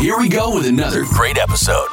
Here we go with another great episode.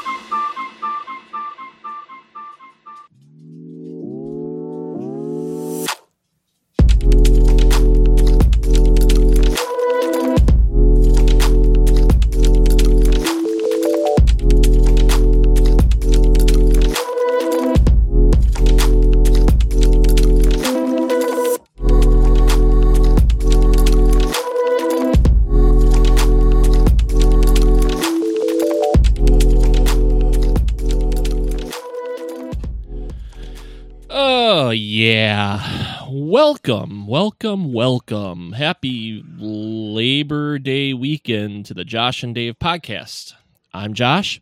Welcome, welcome. Happy Labor Day weekend to the Josh and Dave podcast. I'm Josh.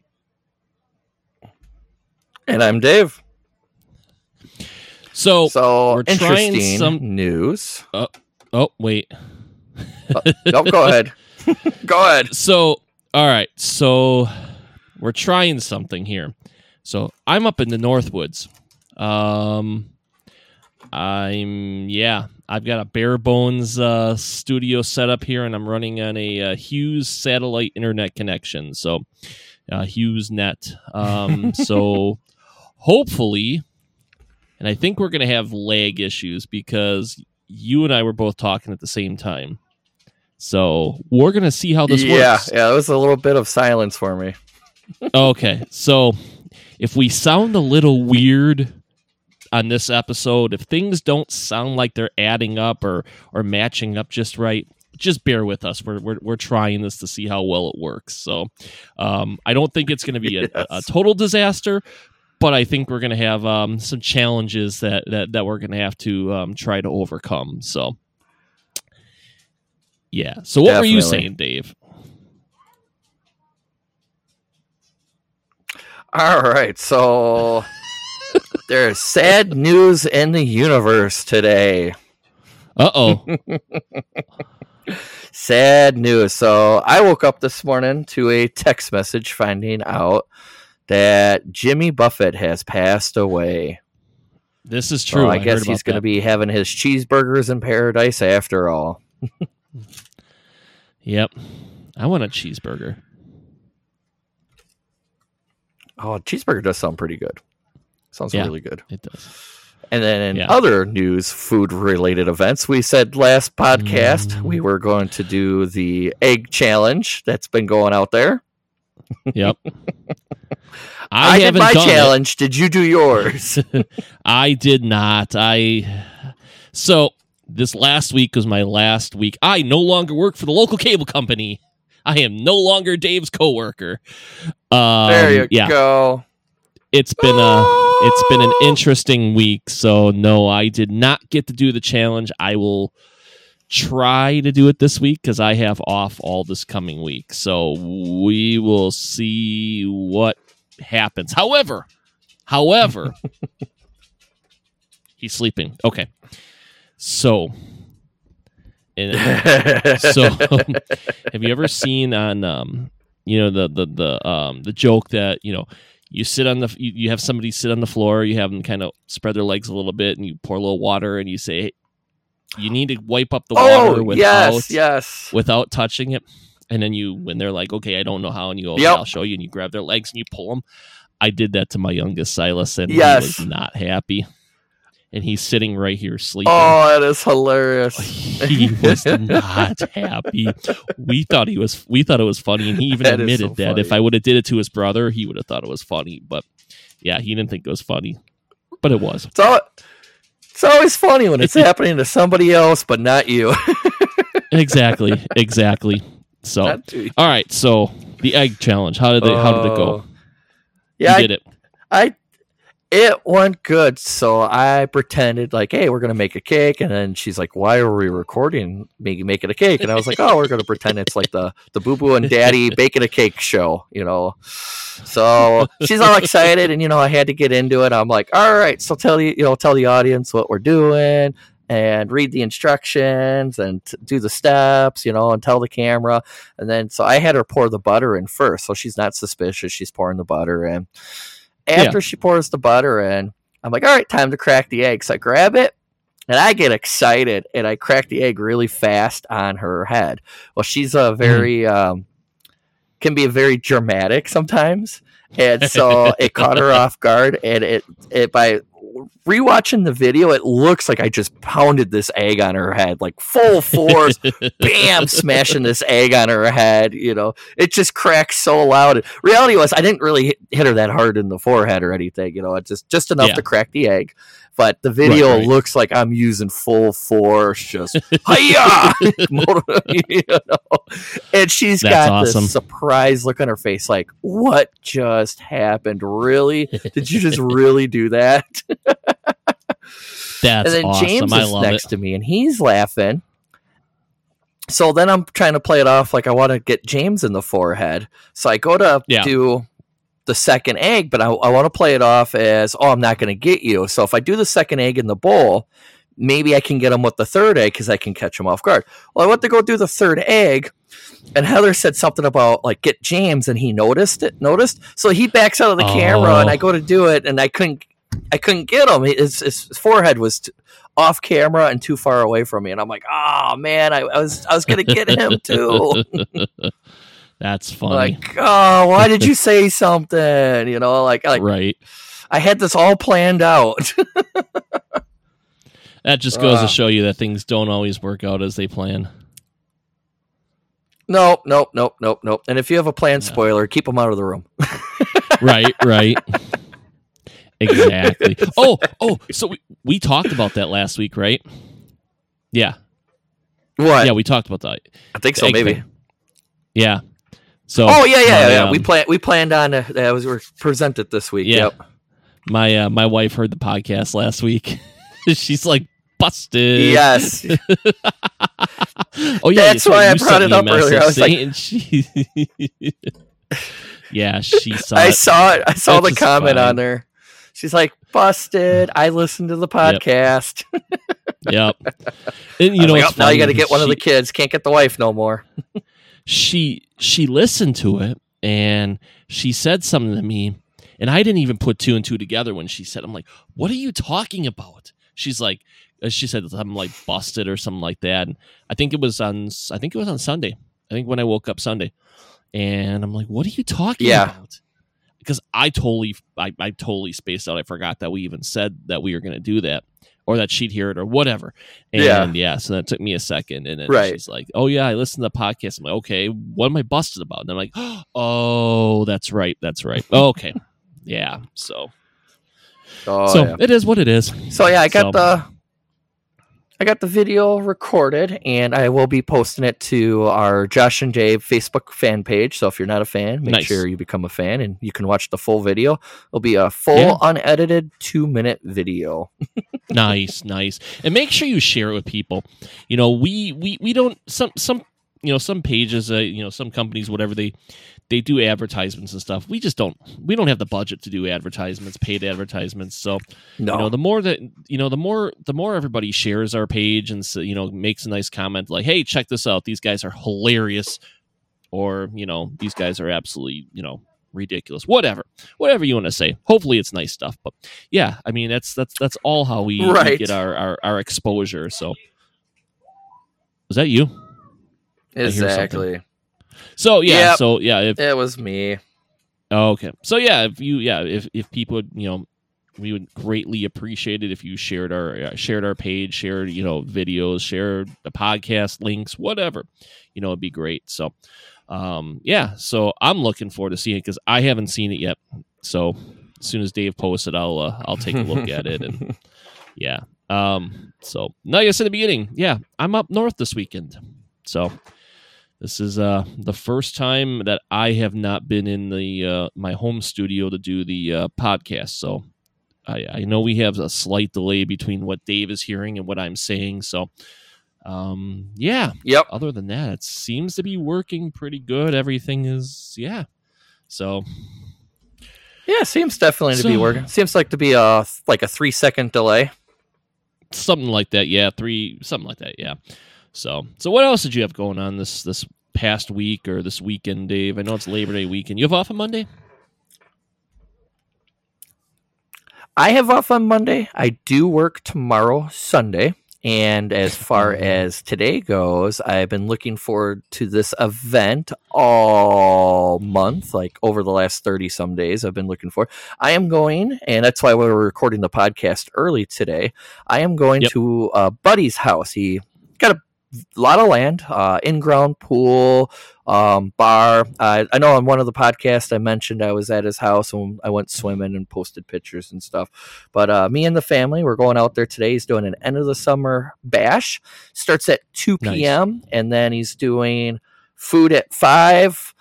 And I'm Dave. So, So we're trying interesting some- news. oh, wait. No, go ahead. go ahead. So, all right. So, we're trying something here. So, I'm up in the Northwoods. Um, I'm yeah. I've got a bare bones uh, studio set up here, and I'm running on a, uh Hughes satellite internet connection. So, uh, Hughes Net. Um, so, hopefully, and I think we're going to have lag issues because you and I were both talking at the same time. So we're gonna see how this yeah, works. Yeah, yeah, it was a little bit of silence for me. Okay, so if we sound a little weird on this episode, if things don't sound like they're adding up or or matching up just right, just bear with us. We're we're, we're trying this to see how well it works. So um, I don't think it's going to be a, a, a total disaster. But I think we're going to have um, some challenges that, that, that we're going to have to um, try to overcome. So, yeah. So, what were you saying, Dave? All right, so there's sad news in the universe today. Uh oh. Sad news. So I woke up this morning to a text message finding out that Jimmy Buffett has passed away. This is So true. I, guess he's going to be having his cheeseburgers in paradise after all. Yep. I want a cheeseburger. Oh, cheeseburger does sound pretty good. Sounds Yeah. really good. It does. And then in Yeah. other news, food related events, we said last podcast Mm. we were going to do the egg challenge that's been going out there. Yep. I, I, did my challenge. Did you do yours? I did not. I so this last week was my last week. I no longer work for the local cable company. I am no longer Dave's coworker. Um, there you yeah, go. It's been a it's been an interesting week. So no, I did not get to do the challenge. I will try to do it this week because I have off all this coming week. So we will see what happens. However, however, he's sleeping. Okay, so. And so have you ever seen on um you know the the the um the joke that you know you sit on the you, you have somebody sit on the floor you have them kind of spread their legs a little bit and you pour a little water and you say hey, you need to wipe up the oh, water oh, without yes, yes. without touching it and then you when they're like okay i don't know how and you go okay, Yep. i'll show you and you grab their legs and you pull them i did that to my youngest silas and Yes. he was not happy and he's sitting right here sleeping Oh, that is hilarious. he was not happy. We thought he was. We thought it was funny, and he even That admitted so that if. I would have did it to his brother, he would have thought it was funny. But yeah, he didn't think it was funny, but it was. It's, all, it's always funny when it's happening to somebody else, but not you. Exactly, exactly. So, Not to you. all right. So the egg challenge. How did they? how did it go? Oh. Yeah, you I did it. I it went good. So I pretended like, hey, we're gonna make a cake, and then she's like, why are we recording me making a cake? And I was like, oh, we're gonna pretend it's like the the Boo Boo and Daddy baking a cake show, you know. So she's all excited, and you know, I had to get into it. I'm like, all right, so tell you, you know, tell the audience what we're doing. And read the instructions and t- do the steps, you know, and tell the camera. And then, so I had her pour the butter in first, so she's not suspicious. She's pouring the butter in. After she pours the butter in, I'm like, all right, time to crack the egg. So I grab it and I get excited and I crack the egg really fast on her head. Well, she's a very, um, can be a very dramatic sometimes, and so it caught her off guard, and it it by rewatching the video, it looks like I just pounded this egg on her head, like full force, bam, smashing this egg on her head. You know, it just cracks so loud. Reality was, I didn't really hit, her that hard in the forehead or anything. You know, it's just just enough Yeah. to crack the egg. But the video Right, right. looks like I'm using full force, just hiya, you know. And she's That's got awesome. this surprise look on her face, like, "What just happened? Really? Did you just really do that?" That's and then awesome. James is next it. to me and he's laughing. So then I'm trying to play it off like I want to get James in the forehead. So I go to Yeah. do the second egg, but I, I want to play it off as, oh, I'm not going to get you. So if I do the second egg in the bowl, maybe I can get him with the third egg because I can catch him off guard. Well, I went to go do the third egg, and Heather said something about like get James, and he noticed it. Noticed, so he backs out of the camera, and Oh. I go to do it, and I couldn't. I couldn't get him. His, his forehead was t- off camera and too far away from me, and I'm like, oh man, I, I was I was gonna get him too. That's funny. like, oh, why did you say something? You know, like like right. I had this all planned out. That just goes Ah. to show you that things don't always work out as they plan. nope, nope, nope, nope, nope. And if you have a planned Yeah. spoiler, keep them out of the room. right, right. Exactly. Oh, oh, so we, we talked about that last week, right? Yeah. What? Yeah, we talked about that. I think so, maybe. thing. Yeah. So Oh yeah, yeah, my, yeah. um, we planned we planned on uh, that was were presented this week. Yeah. Yep. my uh, my wife heard the podcast last week. She's like busted. Yes. oh yeah, That's so why I brought it up earlier. I was like- she Yeah, she saw I it. saw it. I saw That's the comment fine. on there. She's like, busted. I listened to the podcast. Yep. And you know, like, "Oh, now you got to get one of the kids. Can't get the wife no more. She she listened to it and she said something to me and i didn't even put two and two together when she said i'm like what are you talking about? She's like uh, she said i'm like busted or something like that. And i think it was on i think it was on sunday. I think when i woke up sunday. And i'm like what are you talking Yeah. about? Because i totally I, I totally spaced out. I forgot that we even said that we were going to do that or that she'd hear it or whatever. And Yeah. yeah, so that took me a second. And then Right. she's like oh yeah i listened to the podcast. I'm like okay what am i busted about? And i'm like oh that's right that's right. Okay. Yeah so. Oh, so yeah. it is what it is. So yeah, I got So- the I got the video recorded and I will be posting it to our Josh and Dave Facebook fan page. So if you're not a fan, make Nice. sure you become a fan and you can watch the full video. It'll be a full Yeah. unedited 2-minute video. nice nice and make sure you share it with people you know we we we don't some some you know some pages uh, you know some companies whatever they they do advertisements and stuff. We just don't we don't have the budget to do advertisements paid advertisements. So No. you know the more that you know the more the more everybody shares our page and you know makes a nice comment like hey check this out. These guys are hilarious. Or you know these guys are absolutely you know ridiculous. Whatever whatever you want to say. Hopefully it's nice stuff but yeah i mean that's that's that's all how we, we get our, our our exposure. So was that you. Exactly. so yeah Yep. so yeah if It was me. Oh, okay. So yeah, if you yeah, if if people you know, we would greatly appreciate it if you shared our uh, shared our page, shared, you know, videos, shared the podcast links, whatever. You know, it'd be great. So um yeah, so I'm looking forward to seeing it cuz I haven't seen it yet. So as soon as Dave posts it, I'll uh, I'll take a look at it and yeah. Um so like I said at the beginning, yeah, I'm up north this weekend. So this is uh the first time that I have not been in the uh, my home studio to do the uh, podcast. So I, I know we have a slight delay between what Dave is hearing and what I'm saying. So um yeah. Yep. Other than that, it seems to be working pretty good. Everything is yeah. So Yeah, seems definitely to be working. Seems like to be a like a 3 second delay. something like that. Yeah, three something like that. Yeah. So so what else did you have going on this this past week or this weekend, Dave? I know it's Labor Day weekend. You have off on Monday? I have off on Monday. I do work tomorrow, Sunday, And as far as today goes, I've been looking forward to this event all month, like over the last 30 some days. I've been looking for. I am going, and that's why we were recording the podcast early today. I am going Yep. to a buddy's house. He got a lot of land, uh, in ground pool, um, bar. Uh, I know on one of the podcasts I mentioned I was at his house and I went swimming and posted pictures and stuff. But uh, me and the family, we're going out there today. He's doing an end of the summer bash. Starts at 2 Nice. p.m. and then he's doing food at 5.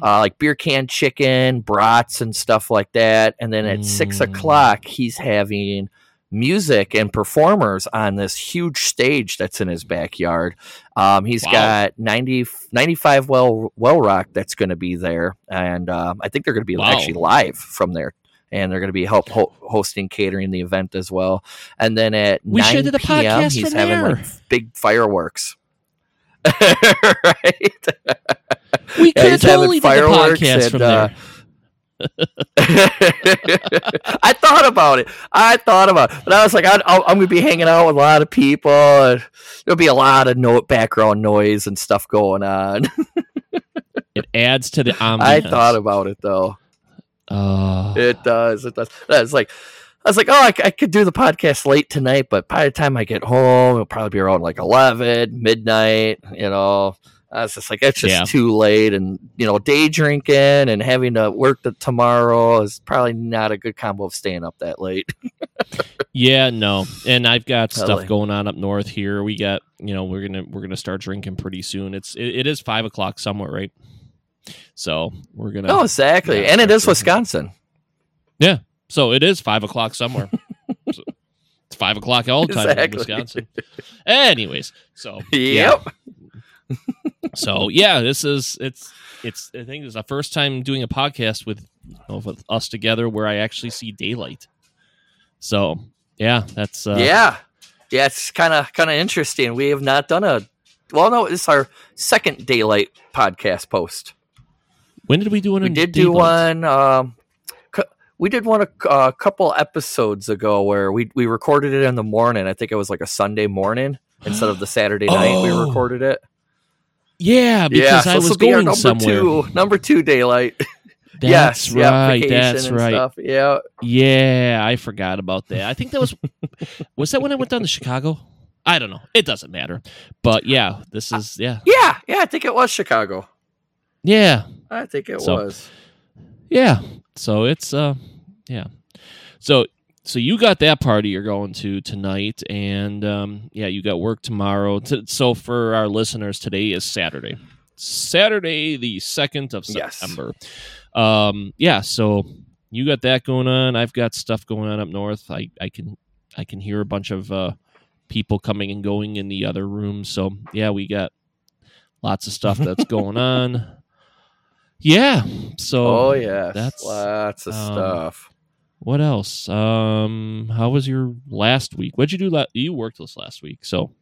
Uh, like beer can chicken, brats, and stuff like that. And then at six Mm. o'clock, he's having music and performers on this huge stage that's in his backyard. Um, he's Wow. got 90, 95 well well rock that's going to be there, and um, I think they're going to be Wow. actually live from there. And they're going to be help ho- hosting catering the event as well. And then at We 9 should do the p.m. he's having there. like big fireworks. right? We Yeah, could have totally did the podcast and, from uh, there. I thought about it. I thought about it. But I was like, I, I'm going to be hanging out with a lot of people. And there'll be a lot of no, background noise and stuff going on. It adds to the ambiance. I thought about it, though. Uh, It does. It does. I was like, I was like, oh, I could do the podcast late tonight, but by the time I get home, it'll probably be around like 11, midnight, you know. I was just like, it's just Yeah. too late. And, you know, day drinking and having to work the tomorrow is probably not a good combo of staying up that late. yeah, no. And I've got stuff going on up north here. We got, you know, we're gonna we're gonna start drinking pretty soon. It's it, it is five o'clock somewhere, right? So we're gonna. Oh, exactly. And it is exactly. Wisconsin. Yeah. So it is five o'clock somewhere. So it's five o'clock all the time Exactly. in Wisconsin. Anyways, so yeah. So yeah, this is it's it's I think it's the first time doing a podcast with, you know, with us together where I actually see daylight. So yeah, that's uh, yeah. Yeah, it's kind of kind of interesting. We have not done a well, no, it's our second daylight podcast post. When did we do one? We did do one. Um, cou- we did one a, a couple episodes ago where we we recorded it in the morning. I think it was like a Sunday morning instead of the Saturday night. We Oh, recorded it. Yeah, because yeah, I was going number somewhere. two, number two daylight. That's yes, right. That's right. Stuff. Yeah, Yeah, I forgot about that. I think that was was that when I went down to Chicago? I don't know. It doesn't matter. But yeah, this is yeah. yeah, yeah. I think it was Chicago. Yeah. I think it So- was. Yeah. So it's uh yeah. So so you got that party you're going to tonight and um yeah, you got work tomorrow. So for our listeners today is Saturday. Saturday the 2nd of Yes. September. Um yeah, so you got that going on. I've got stuff going on up north. I I can I can hear a bunch of uh people coming and going in the other rooms. So yeah, we got lots of stuff that's going on. Yeah. So oh yeah, that's, lots of um, stuff. What else? Um, how was your last week? What'd you do? La- you worked this last week, so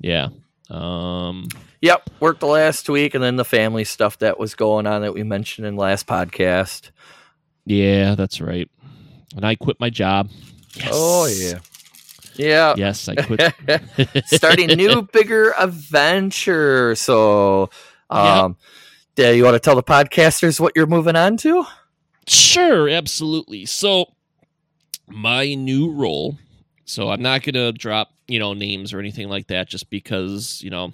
yeah. Um, Yep, worked the last week, and then the family stuff that was going on that we mentioned in last podcast. yeah, that's right. And I quit my job. Yes. Oh yeah, yeah. Yes, I quit. Starting new, bigger adventure. So, um, do you want to tell the podcasters what you're moving on to? Sure, absolutely. So, my new role. So, I'm not going to drop, you know, names or anything like that just because, you know,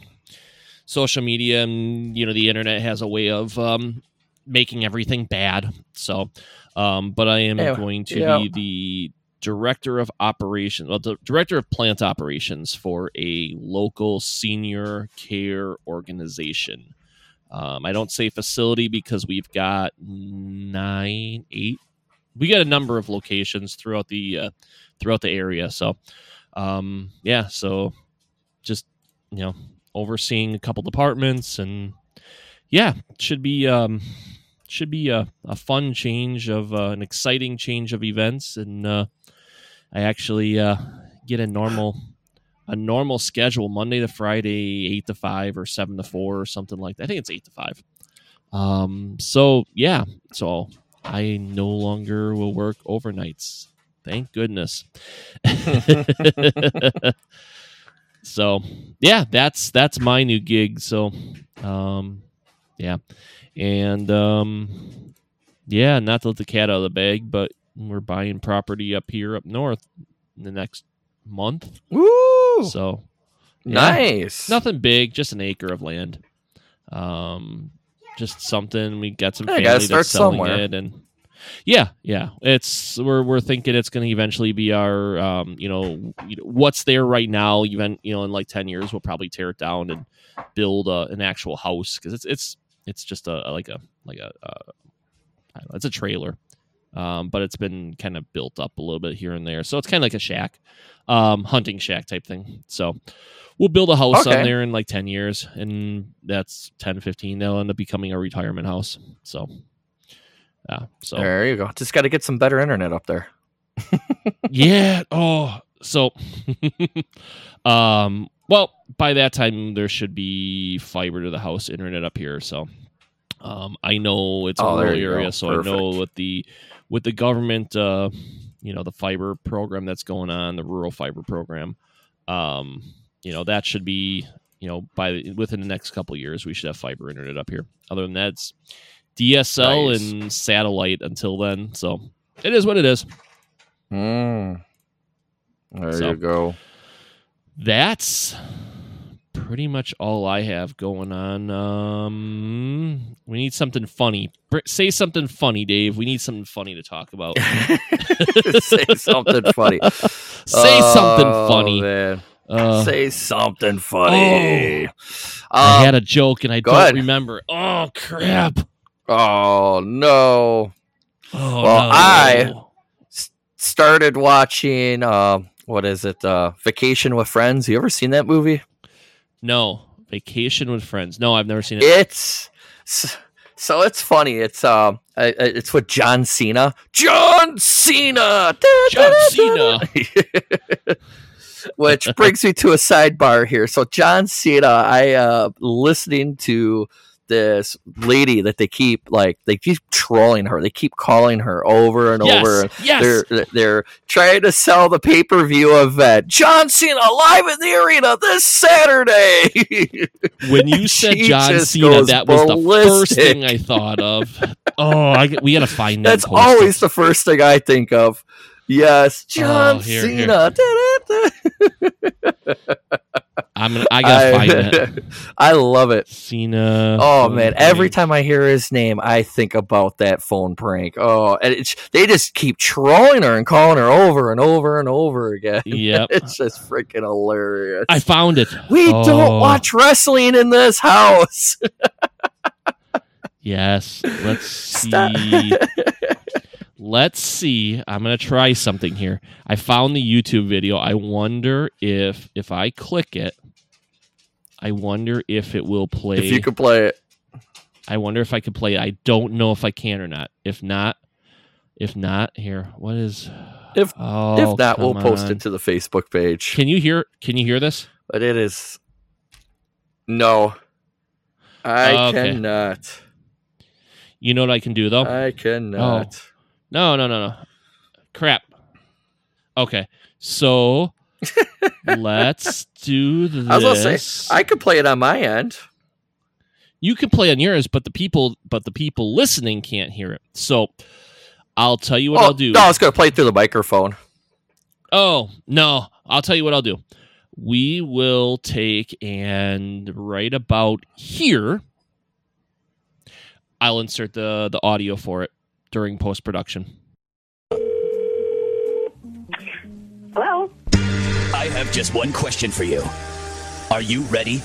social media and, you know, the internet has a way of um, making everything bad. So, um, but I am going to be the director of operations, well, the director of plant operations for a local senior care organization. Um, I don't say facility because we've got nine, eight. We got a number of locations throughout the uh, throughout the area. So, um, yeah. So, just you know, overseeing a couple departments and yeah, should be um, should be a, a fun change of uh, an exciting change of events, and uh, I actually uh, get a normal a normal schedule Monday to Friday, eight to five or seven to four or something like that. I think it's eight to five. Um, so yeah, so I no longer will work overnights. Thank goodness. so yeah, that's that's my new gig. So, um, yeah, and um, yeah, not to let the cat out of the bag, but we're buying property up here up north in the next month. Woo! So yeah, nice. nothing big, just an acre of land. Um, just something we got some Yeah, family that's start selling somewhere. it, and yeah, yeah, it's we're we're thinking it's going to eventually be our um, you know, what's there right now. Even you know, in like ten years, we'll probably tear it down and build a, an actual house because it's it's it's just a, a- like a like a uh, I don't know, it's a trailer. Um, but it's been kind of built up a little bit here and there, so it's kind of like a shack, um, hunting shack type thing. So we'll build a house Okay. on there in like 10 years and that's 10 15 that'll end up becoming a retirement house so yeah so There you go. Just got to get some better internet up there. yeah oh so um well by that time there should be fiber to the house internet up here so um i know it's a Oh, there rural area so i know what the with the government uh you know the fiber program that's going on the rural fiber program um you know that should be you know by within the next couple of years we should have fiber internet up here other than that it's dsl Nice. and satellite until then so it is what it is Mm. There So- you go. that's pretty much all I have going on. Um, we need something funny. Say something funny, Dave. We need something funny to talk about. Say something funny. say something Oh, funny. Man. Uh, Say something funny. I Um, had a joke and I don't ahead. remember. Oh crap! oh no. Oh, Well, no. I- Started watching. Uh, what is it? Uh, Vacation with Friends. You ever seen that movie? No vacation with friends. No, I've never seen it. It's so it's funny. It's um, uh, it's with John Cena. John Cena. John Cena. Which brings me to a sidebar here. So John Cena, I uh listening to this lady that they keep like they keep trolling her. They keep calling her over and over. Yes, yes. They're they're trying to sell the pay per view event. Uh, John Cena live in the arena this Saturday. When you said John Cena, that was the first thing I thought of. Oh, I, we got to find that. That's post it. always the first thing I think of. Yes, John Oh, here, Cena. I'm gonna. I gotta I, find that. I love it. Cena. Oh man! Every time I hear his name, I think about that phone prank. Oh, and it's, they just keep trolling her and calling her over and over and over again. Yep. It's just freaking hilarious. I found it. we Oh, don't watch wrestling in this house. Yes. Let's Stop. see. Let's see. I'm gonna try something here. I found the YouTube video. I wonder if if I click it, I wonder if it will play. if you could play it, I wonder if I could play it. I don't know if I can or not. If not, if not, here. What is? If- oh, if that we'll post on. it to the Facebook page. Can you hear? Can you hear this? But it is no, I Oh, okay. cannot. You know what I can do though. I cannot. Oh. No, no, no, no. Crap. Okay. So let's do this. I was gonna say I could play it on my end. you can play on yours, but the people but the people listening can't hear it. So I'll tell you what oh, I'll do. No, I was gonna play it through the microphone. Oh, no. I'll tell you what I'll do. We will take and right about here I'll insert the the audio for it during post production. Hello? I have just one question for you. Are you ready?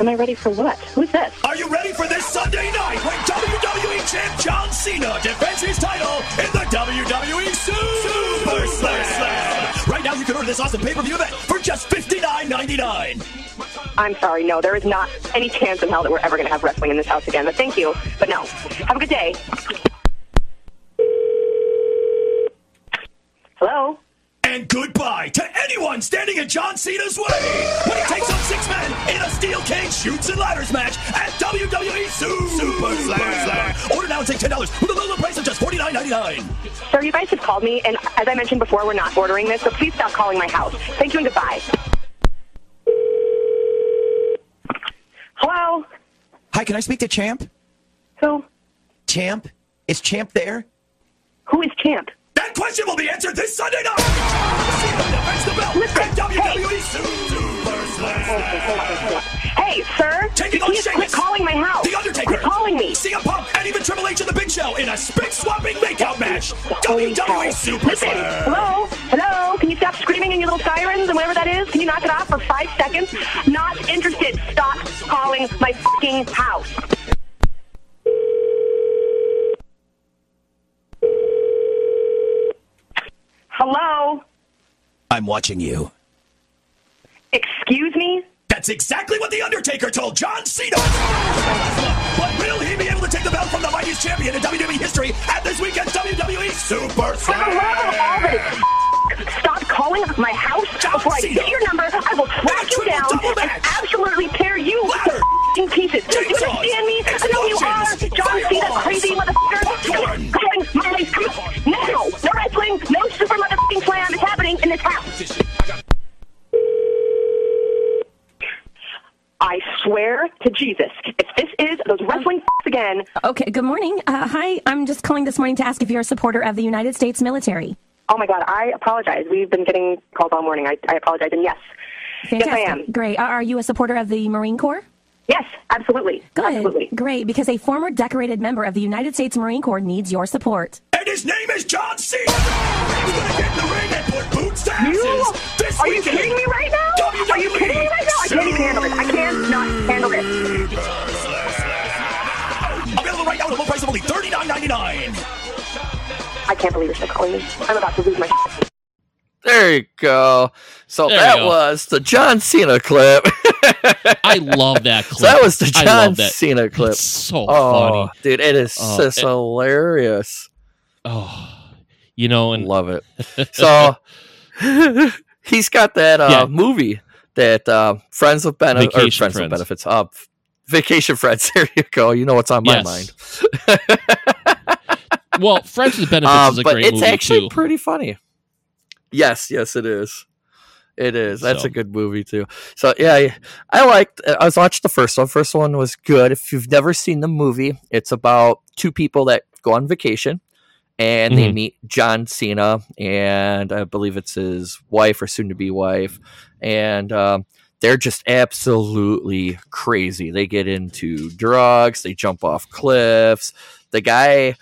Am I ready for what? Who's this? Are you ready for this Sunday night when WWE champ John Cena defends his title in the WWE Super Slam? Right now, you can order this awesome pay-per-view event for just $59.99. I'm sorry, no, there is not any chance in hell that we're ever going to have wrestling in this house again. But thank you. But no. Have a good day. Hello? And goodbye to anyone standing in John Cena's way when he takes on six men in a steel cage shoots and ladders match at WWE Super, Slam. Order now and take $10 with a low, low price of just $49.99. Sir, Sir, you guys have called me, and as I mentioned before, we're not ordering this, so please stop calling my house. Thank you and goodbye. Hello? Hi, can I speak to Champ? Who? Champ? Is Champ there? Who is Champ? That question will be answered this Sunday night. Cena the belt Listen, WWE Super Slam. Hey, sir! Taking on need quit calling my house! The Undertaker. Quit calling me! CM Punk and even Triple H and the Big Show in a spit swapping makeout match. Oh, Holy cow. WWE Super Listen, Slam. hello? Hello? Can you stop screaming in your little sirens and whatever that is? Can you knock it off for five seconds? Not interested. Stop calling my fucking house. Hello? I'm watching you. Excuse me? That's exactly what The Undertaker told John Cena. But will he be able to take the belt from the mightiest champion in WWE history at this weekend's WWE Super For the love of all Slam? that is stop calling my house John before I get your number. I will track you down and absolutely tear you Ladder. To f***ing pieces. Do you understand me? I know you are, John Cena, Fireballs. crazy motherfucker. Popcorn. Calling my house now. No wrestling, no super motherfucking slam is happening in this house. I swear to Jesus, if this is those wrestling f- again, Okay, good morning. Uh, hi, I'm just calling this morning to ask if you're a supporter of the United States military. oh my God, I apologize. We've been getting calls all morning. I, I apologize. And yes, Fantastic. yes, I am. Great. Are are you a supporter of the Marine Corps? Yes, absolutely. Good. Absolutely. Great, because a former decorated member of the United States Marine Corps needs your support. And his name is John Cena. He's gonna get in the ring and put boots to You? This Are you kidding me right now? Are you kidding me right now? I can't even handle this. I cannot handle this. Available right now at a low price of only $39.99. I can't believe you're still calling me. I'm about to lose my shit. There you go. So There that was the John Cena clip. I love that clip. so that was the I John love that. Cena clip. It's so Oh, funny. dude, it is Oh, just it- hilarious. Oh, you know, and Love it. So he's got that uh, Yeah. movie that uh, Friends with Benefits, or Vacation Friends with Benefits, uh, Vacation Friends. There you go. You know what's on my Yes. mind. well, Friends with Benefits Um, is a but great it's movie actually too. pretty funny. Yes, yes, it is. It is. That's So. a good movie too. So yeah, I, I liked. I was watched the first one. First one was good. If you've never seen the movie, it's about two people that go on vacation, and they Mhm. meet John Cena, and I believe it's his wife or soon-to-be wife, and um, they're just absolutely crazy. They get into drugs. They jump off cliffs. The guy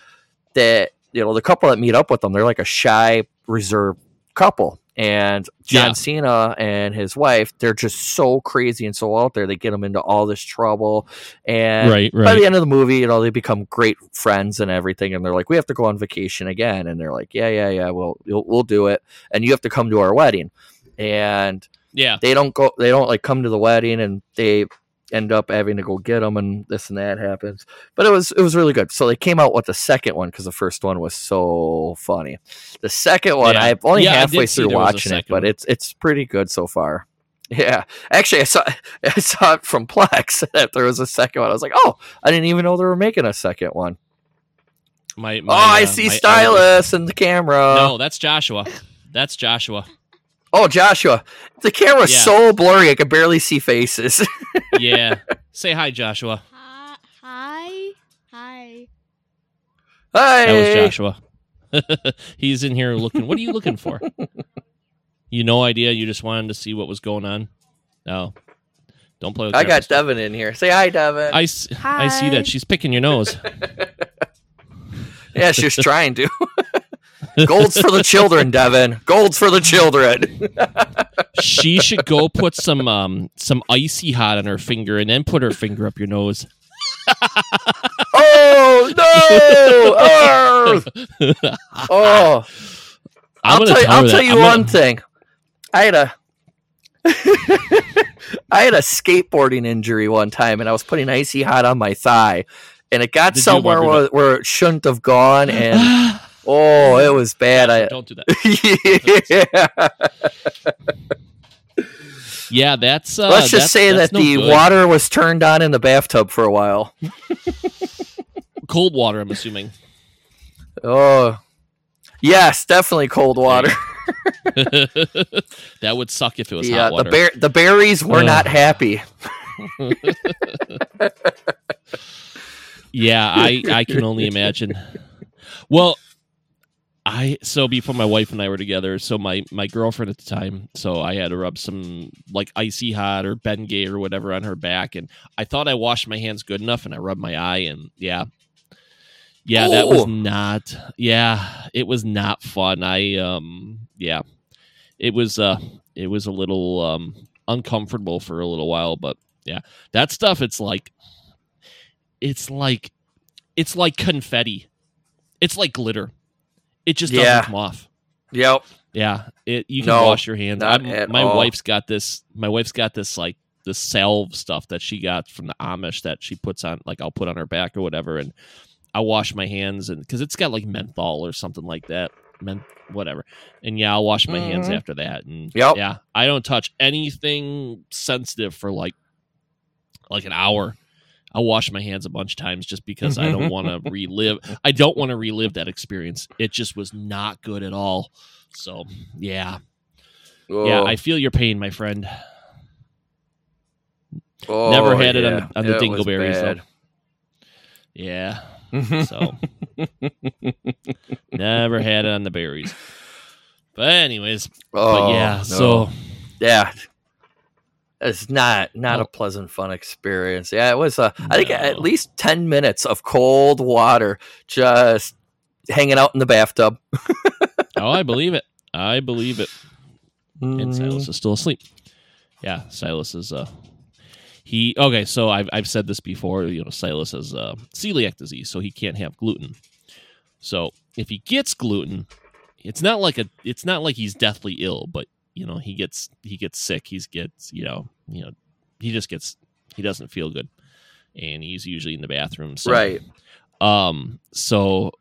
that you know, the couple that meet up with them, they're like a shy, reserved couple. And John Yeah. Cena and his wife, they're just so crazy and so out there. They get them into all this trouble. And Right, by right. the end of the movie, you know, they become great friends and everything. And they're like, we have to go on vacation again. And they're like, yeah, yeah, yeah, we'll, we'll, we'll do it. And you have to come to our wedding. And Yeah, they don't go they don't like come to the wedding and they end up having to go get them and this and that happens but it was it was really good so they came out with the second one because the first one was so funny the second one Yeah. i'm only Yeah, halfway through there was a watching it but one. it's it's pretty good so far yeah actually i saw i saw it from plex that there was a second one i was like oh i didn't even know they were making a second one. my, Oh, my, i uh, see my Silas in the camera No, that's Joshua. That's Joshua. Oh joshua the camera's Yeah. so blurry i can barely see faces Yeah. Say hi, Joshua. Hi. Hi. Hi. Hi. That was Joshua. He's in here looking. What are you looking for? You no idea. You just wanted to see what was going on. No, don't play with. I got. Devin in here. Say hi, Devin. Hi. I see that she's picking your nose. yeah, she's trying to. Golds for the children, Devin. Golds for the children. she should go put some um some icy hot on her finger and then put her finger up your nose. oh no! Oh, oh. I'm I'll tell you, I'll tell you I'm one gonna- thing. I had a I had a skateboarding injury one time, and I was putting icy hot on my thigh, and it got Did somewhere where, where it shouldn't have gone, and oh, it was bad. I Don't do that. yeah. Yeah, that's. Uh, Let's just that's- say that's that no the good. water was turned on in the bathtub for a while. cold water. I'm assuming. Oh, Yes, definitely cold water. that would suck if it was The, hot uh, the water. bear the berries were not happy. yeah, I I can only imagine. Well, I so before my wife and I were together, so my my girlfriend at the time, so I had to rub some like icy hot or Bengay or whatever on her back, and I thought I washed my hands good enough, and I rubbed my eye, and yeah, yeah, that was not, yeah, it was not fun. I um, yeah, it was uh, it was a little um uncomfortable for a little while, but yeah, that stuff, it's like, it's like, it's like confetti, it's like glitter. It just doesn't Yeah. come off. Yep. Yeah, it you can No, wash your hands. my all. wife's got this. My wife's got this like this salve stuff that she got from the Amish that she puts on. Like I'll put on her back or whatever, and I wash my hands and because it's got like menthol or something like that. Men, whatever. And yeah, I'll wash my hands Mhm. after that. And Yep. yeah, I don't touch anything sensitive for like like an hour. I'll wash my hands a bunch of times just because I don't want to relive. I don't want to relive that experience. It just was not good at all. So yeah, yeah, Oh, I feel your pain, my friend. oh, never had it on the- on the It dingleberries, though. Yeah, so never had it on the berries. But anyways, Oh, but yeah, no. so yeah, it's not not No. a pleasant fun experience. Yeah, it was. Uh, I think at least ten minutes of cold water just hanging out in the bathtub. oh, I believe it. I believe it. and Mm. Silas is still asleep. Yeah, Silas is uh he okay, so I've I've said this before, you know, Silas has uh celiac disease, so he can't have gluten. So if he gets gluten, it's not like a it's not like he's deathly ill, but you know, he gets he gets sick, he's gets, you know, you know, he just gets he doesn't feel good. And he's usually in the bathroom. So Right. um, so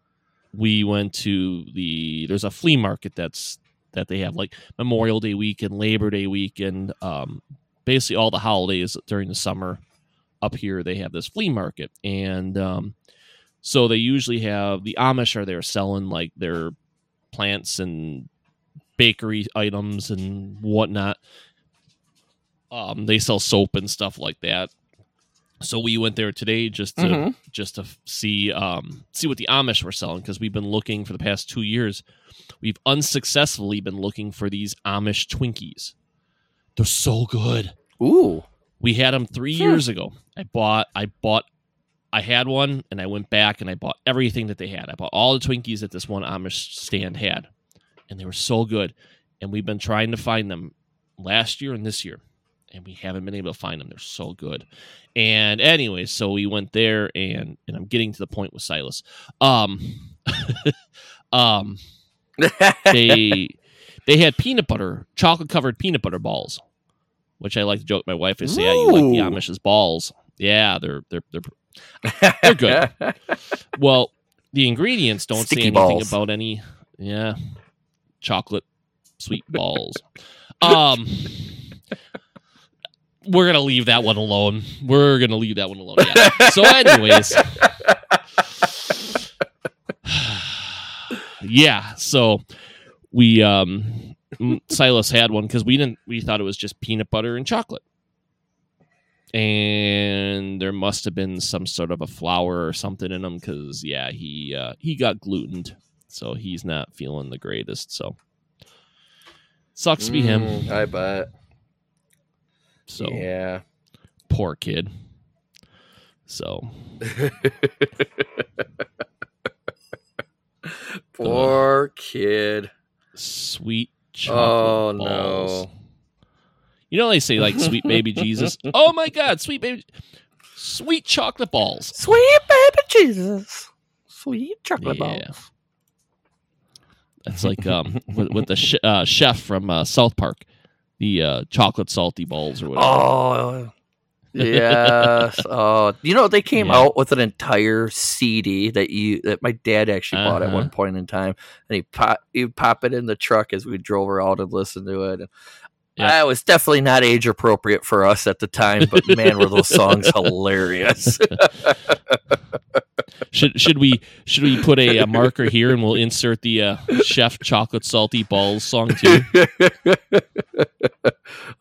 we went to the there's a flea market that's that they have like Memorial Day weekend, Labor Day weekend, um, basically all the holidays during the summer up here they have this flea market and um, so they usually have the Amish are there selling like their plants and bakery items and whatnot. Um, they sell soap and stuff like that. So we went there today just to Mhm. just to see um see what the Amish were selling because we've been looking for the past two years. We've unsuccessfully been looking for these Amish Twinkies. They're so good. Ooh. We had them three Hmm. years ago. I bought I bought I had one and I went back and I bought everything that they had. I bought all the Twinkies that this one Amish stand had. And they were so good. And we've been trying to find them last year and this year. And we haven't been able to find them. They're so good. And anyway, so we went there and and I'm getting to the point with Silas. Um um they they had peanut butter, chocolate covered peanut butter balls, which I like to joke my wife is, say, "Yeah, you like the Amish's balls." Yeah, they're they're they're They're good. well. The ingredients don't Sticky say anything balls. about any yeah chocolate sweet balls. Um, we're gonna leave that one alone. We're gonna leave that one alone. Yeah. So, anyways, yeah. So we um Silas had one because we didn't we thought it was just peanut butter and chocolate. And there must have been some sort of a flour or something in them because yeah, he uh, he got glutened, so he's not feeling the greatest. So sucks to be him. Mm, I bet. So Yeah. poor kid. So Poor kid. sweet chocolate Oh balls. no. You know they say like sweet baby Jesus. Oh my god, sweet baby, sweet chocolate balls. Sweet baby Jesus. Sweet chocolate Yeah. balls. That's like um with, with the sh- uh, chef from uh, South Park, the uh, chocolate salty balls or whatever. Oh, yes. Oh, you know they came Yeah. out with an entire CD that you that my dad actually bought at Uh-huh. one point in time, and he pop he pop it in the truck as we drove around and listened to it. And Yeah. uh, it was definitely not age appropriate for us at the time, but man, were those songs hilarious. Should should we should we put a, a marker here and we'll insert the uh, chef chocolate salty balls song too?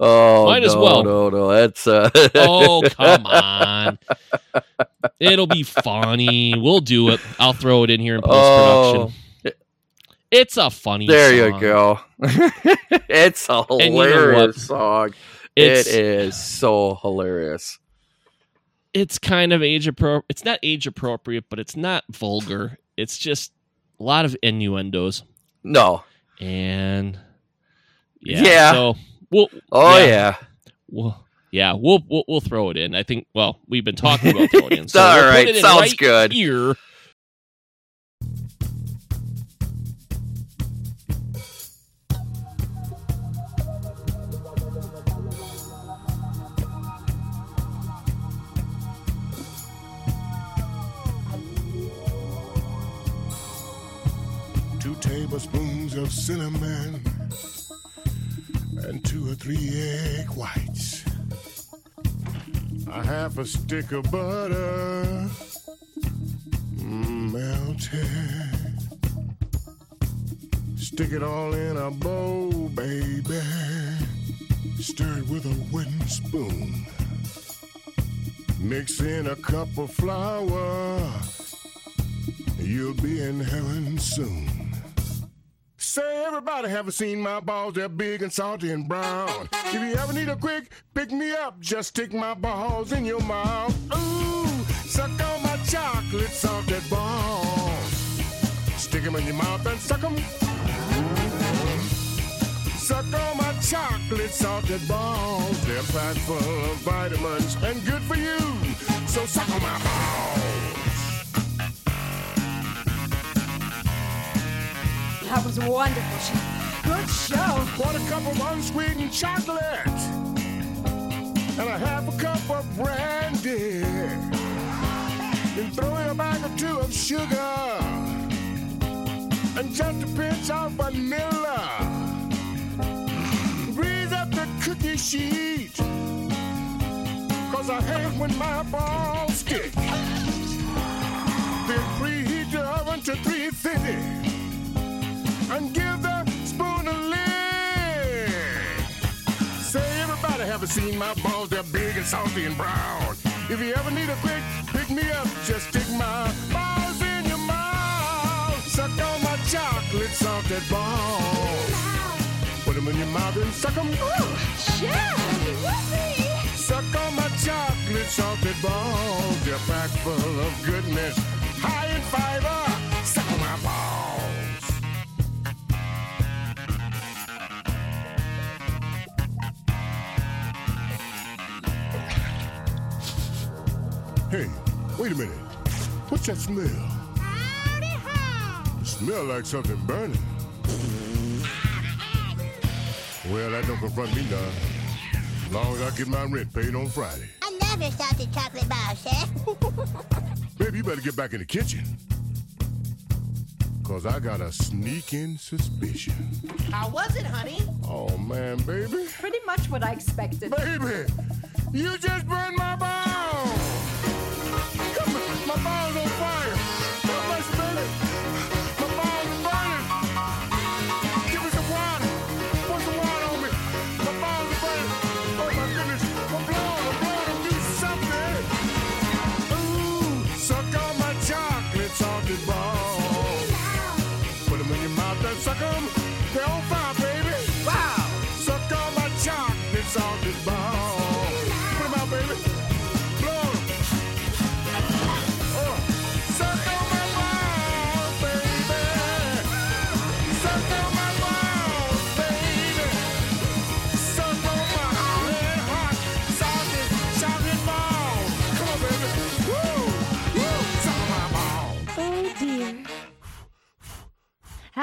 oh, Might no, as well. No, no, that's uh, Oh come on! It'll be funny. We'll do it. I'll throw it in here in post oh, production. It's a funny. there song. you go. it's a you know hilarious song. It's it is so hilarious. it's kind of age appropriate. It's not age appropriate, but it's not vulgar. It's just a lot of innuendos No. and yeah. Yeah. So we'll Oh Yeah. yeah. Well, yeah, we'll, we'll we'll throw it in. I think. Well, we've been talking about throwing it in. So All we'll right, sounds right good. Here. Tablespoons of cinnamon and two or three egg whites. A half a stick of butter mm, melted. Stick it all in a bowl, baby. Stir it with a wooden spoon. Mix in a cup of flour. You'll be in heaven soon. Say, everybody haven't seen my balls. They're big and salty and brown. If you ever need a quick pick me up, just stick my balls in your mouth. Ooh, suck on my chocolate salted balls. Stick 'em in your mouth and suck 'em. Suck on my chocolate salted balls. They're packed full of vitamins and good for you. So suck was wonderful, Chef. Good show. Quarter cup of unsweetened chocolate and a half a cup of brandy. Then throw in a bag or two of sugar and just a pinch of vanilla. Breeze up the cookie sheet. Cause I hate when my balls stick. Then preheat the oven to 350 and give the spoon a lick. Say everybody haven't seen my balls, they're big and salty and brown. If you ever need a quick pick me up, just stick my balls in your mouth. Suck on my chocolate salted balls. Put them in your mouth and suck them. Chef! Whoopee! Suck on my chocolate salted balls. They're packed full of goodness, high in fiber. Hey, wait a minute. What's that smell? It smell like something burning. Well, that don't confront me none. As long as I get my rent paid on Friday. I love your salted chocolate bar, Chef. Eh? Baby, you better get back in the kitchen. Cause I got a sneaking suspicion. How was it, honey? Oh man, baby. Pretty much what I expected. Baby, you just burned my balls! Balls fire!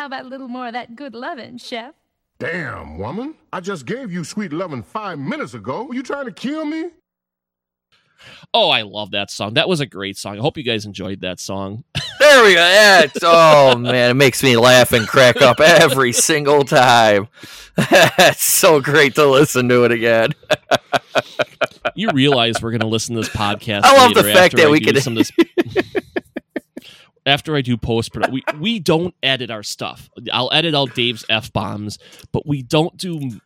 How about a little more of that good lovin', Chef? Damn, woman. I just gave you sweet loving five minutes ago. You trying to kill me? Oh, I love that song. That was a great song. I hope you guys enjoyed that song. There we go. Yeah, oh man, it makes me laugh and crack up every single time. it's so great to listen to it again. You realize we're going to listen to this podcast. I love the fact that I we do could- some of this. After I do post production, we we don't edit our stuff. I'll edit out Dave's f bombs, but we don't do.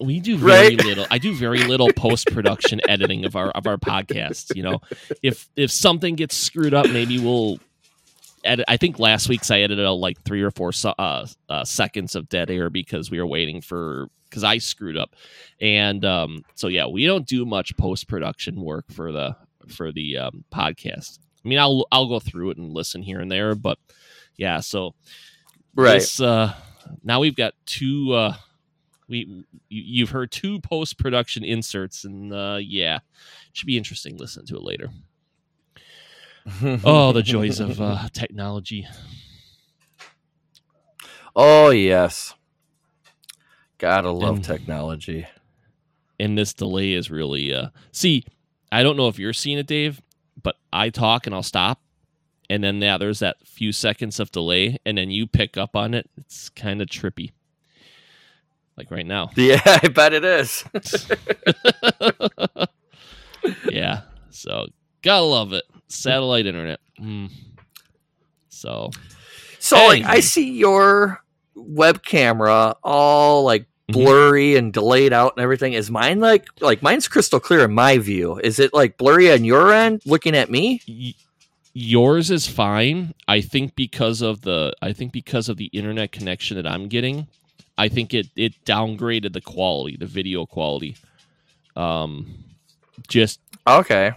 We do very Right. little. I do very little post production editing of our of our podcasts. You know, if if something gets screwed up, maybe we'll edit. I think last week's I edited out like three or four uh, uh, seconds of dead air because we were waiting for because I screwed up, and um, so yeah, we don't do much post production work for the for the um, podcast. I mean, I'll I'll go through it and listen here and there, but yeah. So Right. this, uh, now we've got two. Uh, we you, you've heard two post production inserts, and uh, yeah, should be interesting. Listen to it later. oh, the joys of uh, technology. Oh yes. Gotta love And- technology. and this delay is really uh see i don't know if you're seeing it dave but i talk and i'll stop and then yeah there's that few seconds of delay and then you pick up on it it's kind of trippy like right now Yeah, I bet it is. yeah so gotta love it satellite internet mm. so So like I see your web camera all like. Blurry and delayed out and everything. Is mine like like mine's crystal clear in my view? Is it like blurry on your end looking at me? y- yours is fine i think because of the i think because of the internet connection that i'm getting i think it it downgraded the quality the video quality um just Okay.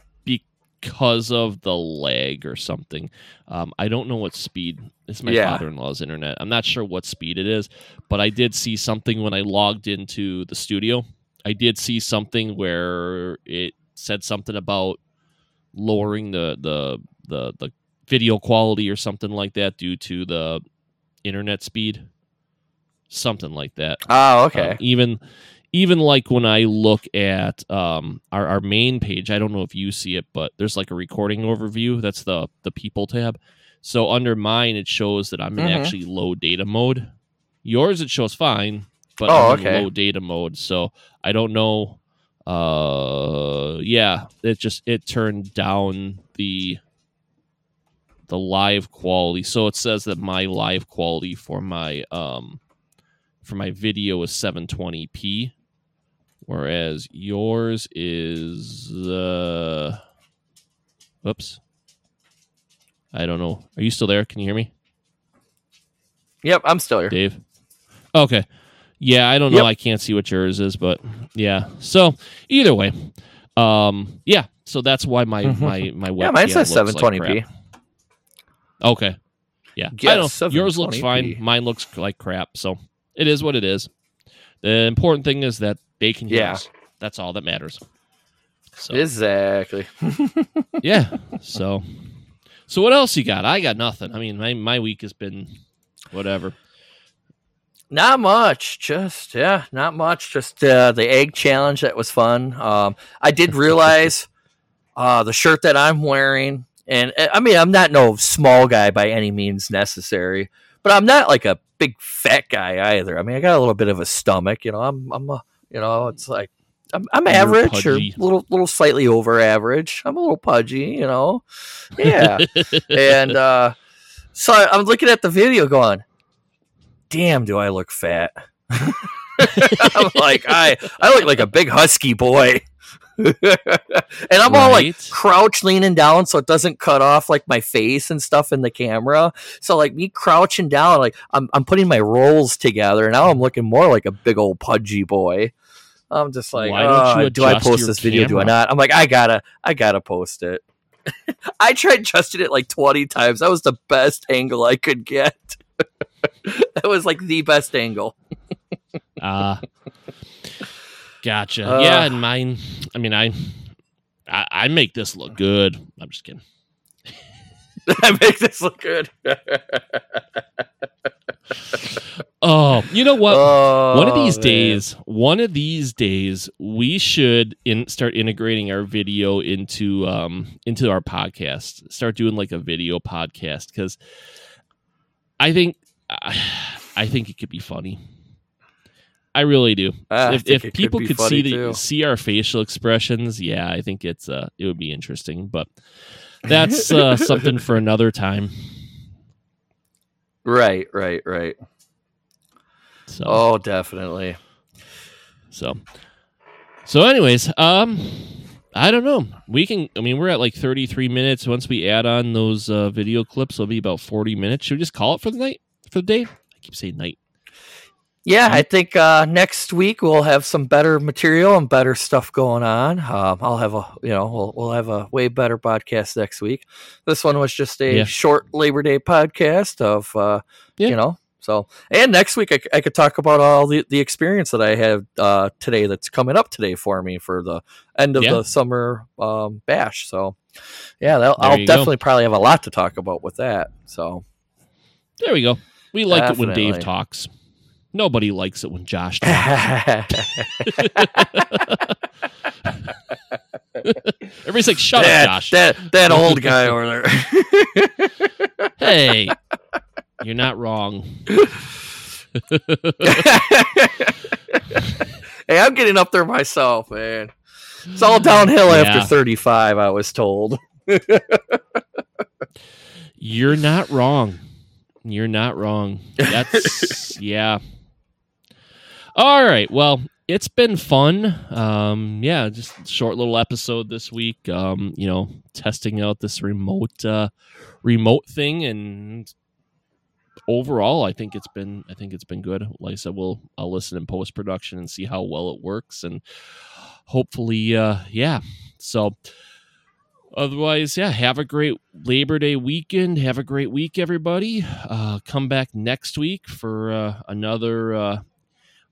Because of the lag or something. Um i don't know what speed it's my Yeah. father-in-law's internet. I'm not sure what speed it is but i did see something when i logged into the studio. I did see something where it said something about lowering the the the the video quality or something like that due to the internet speed. Something like that. Oh, Uh, okay. even even like when i look at um our, our main page i don't know if you see it but there's like a recording overview. That's the the people tab. So under mine it shows that i'm in Mhm. actually low data mode. Yours it shows fine but Oh, I'm in low data mode. So i don't know uh yeah it just it turned down the the live quality. So it says that my live quality for my um for my video is 720p whereas yours is uh oops i don't know are you still there can you hear me Yep, I'm still here. Dave? Okay. Yeah, I don't know. Yep. I can't see what yours is, but yeah. So either way, um, yeah. So that's why my Mhm. my my webcam Yeah, mine says 720p. crap. Okay. Yeah. I Yes, know. Yours looks fine. Mine looks like crap. So it is what it is. The important thing is that they can hear Yeah. us. That's all that matters. So Exactly. yeah. So so what else you got? I got nothing. I mean, my my week has been whatever. Not much. Just yeah, not much. Just uh, the egg challenge that was fun. Um, I did realize uh, the shirt that I'm wearing, and I mean, I'm not no small guy by any means necessary, but I'm not like a big fat guy either. I mean, I got a little bit of a stomach. You know, I'm I'm a you know, it's like I'm, I'm average or little little slightly over average. I'm a little pudgy. You know, yeah. and uh, so I'm looking at the video going, damn, do I look fat? I'm like, I, I look like a big husky boy. and I'm all like crouch leaning down so it doesn't cut off like my face and stuff in the camera. So like me crouching down, like I'm I'm putting my rolls together and now I'm looking more like a big old pudgy boy. I'm just like, Why don't you "Uh, do I post this video? Do I not? I'm like, I gotta, I gotta post it. I tried adjusting it like 20 times. That was the best angle I could get. that was like the best angle. Ah, gotcha. Uh, yeah, and mine. I mean, I, I, I make this look good. I'm just kidding. I make this look good. Oh, you know what? one of Oh, these man. days, one of these days, we should in, start integrating our video into um into our podcast. Start doing like a video podcast because I think I think it could be funny. I really do. I if if it could people could see the too. see our facial expressions, yeah, I think it's uh it would be interesting. But that's uh, something for another time. Right, right, right. So, Oh, definitely. so, so, anyways, um, I don't know. We can. I mean, we're at like 33 minutes. Once we add on those uh, video clips, it'll be about 40 minutes. Should we just call it for the night? For the day? I keep saying night. Yeah, I think uh, next week we'll have some better material and better stuff going on. Um, I'll have a, you know, we'll, we'll have a way better podcast next week. This one was just a Yeah. short Labor Day podcast of, uh, Yeah. you know, so and next week I, I, could talk about all the, the experience that I have uh, today that's coming up today for me for the end of Yeah. the summer um, bash. So yeah, I'll you go. definitely probably have a lot to talk about with that. So There we go. We like it when Dave talks. Nobody likes it when Josh talks. Everybody's like, "Shut that, up, Josh." that that old guy over there. hey, you're not wrong. hey, I'm getting up there myself, man. It's all downhill Yeah. after 35, I was told. You're not wrong. You're not wrong. That's yeah. All right. Well, it's been fun. Um, yeah, just short little episode this week. Um, you know, testing out this remote uh, remote thing, and overall, I think it's been I think it's been good. Like I said, we'll I'll listen in post production and see how well it works, and hopefully, uh, yeah. So. Otherwise, yeah, have a great Labor Day weekend. Have a great week, everybody. Uh, come back next week for uh, another uh,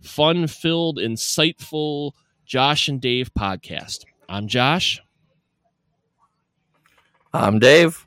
fun filled, insightful Josh and Dave podcast. I'm Josh. I'm Dave.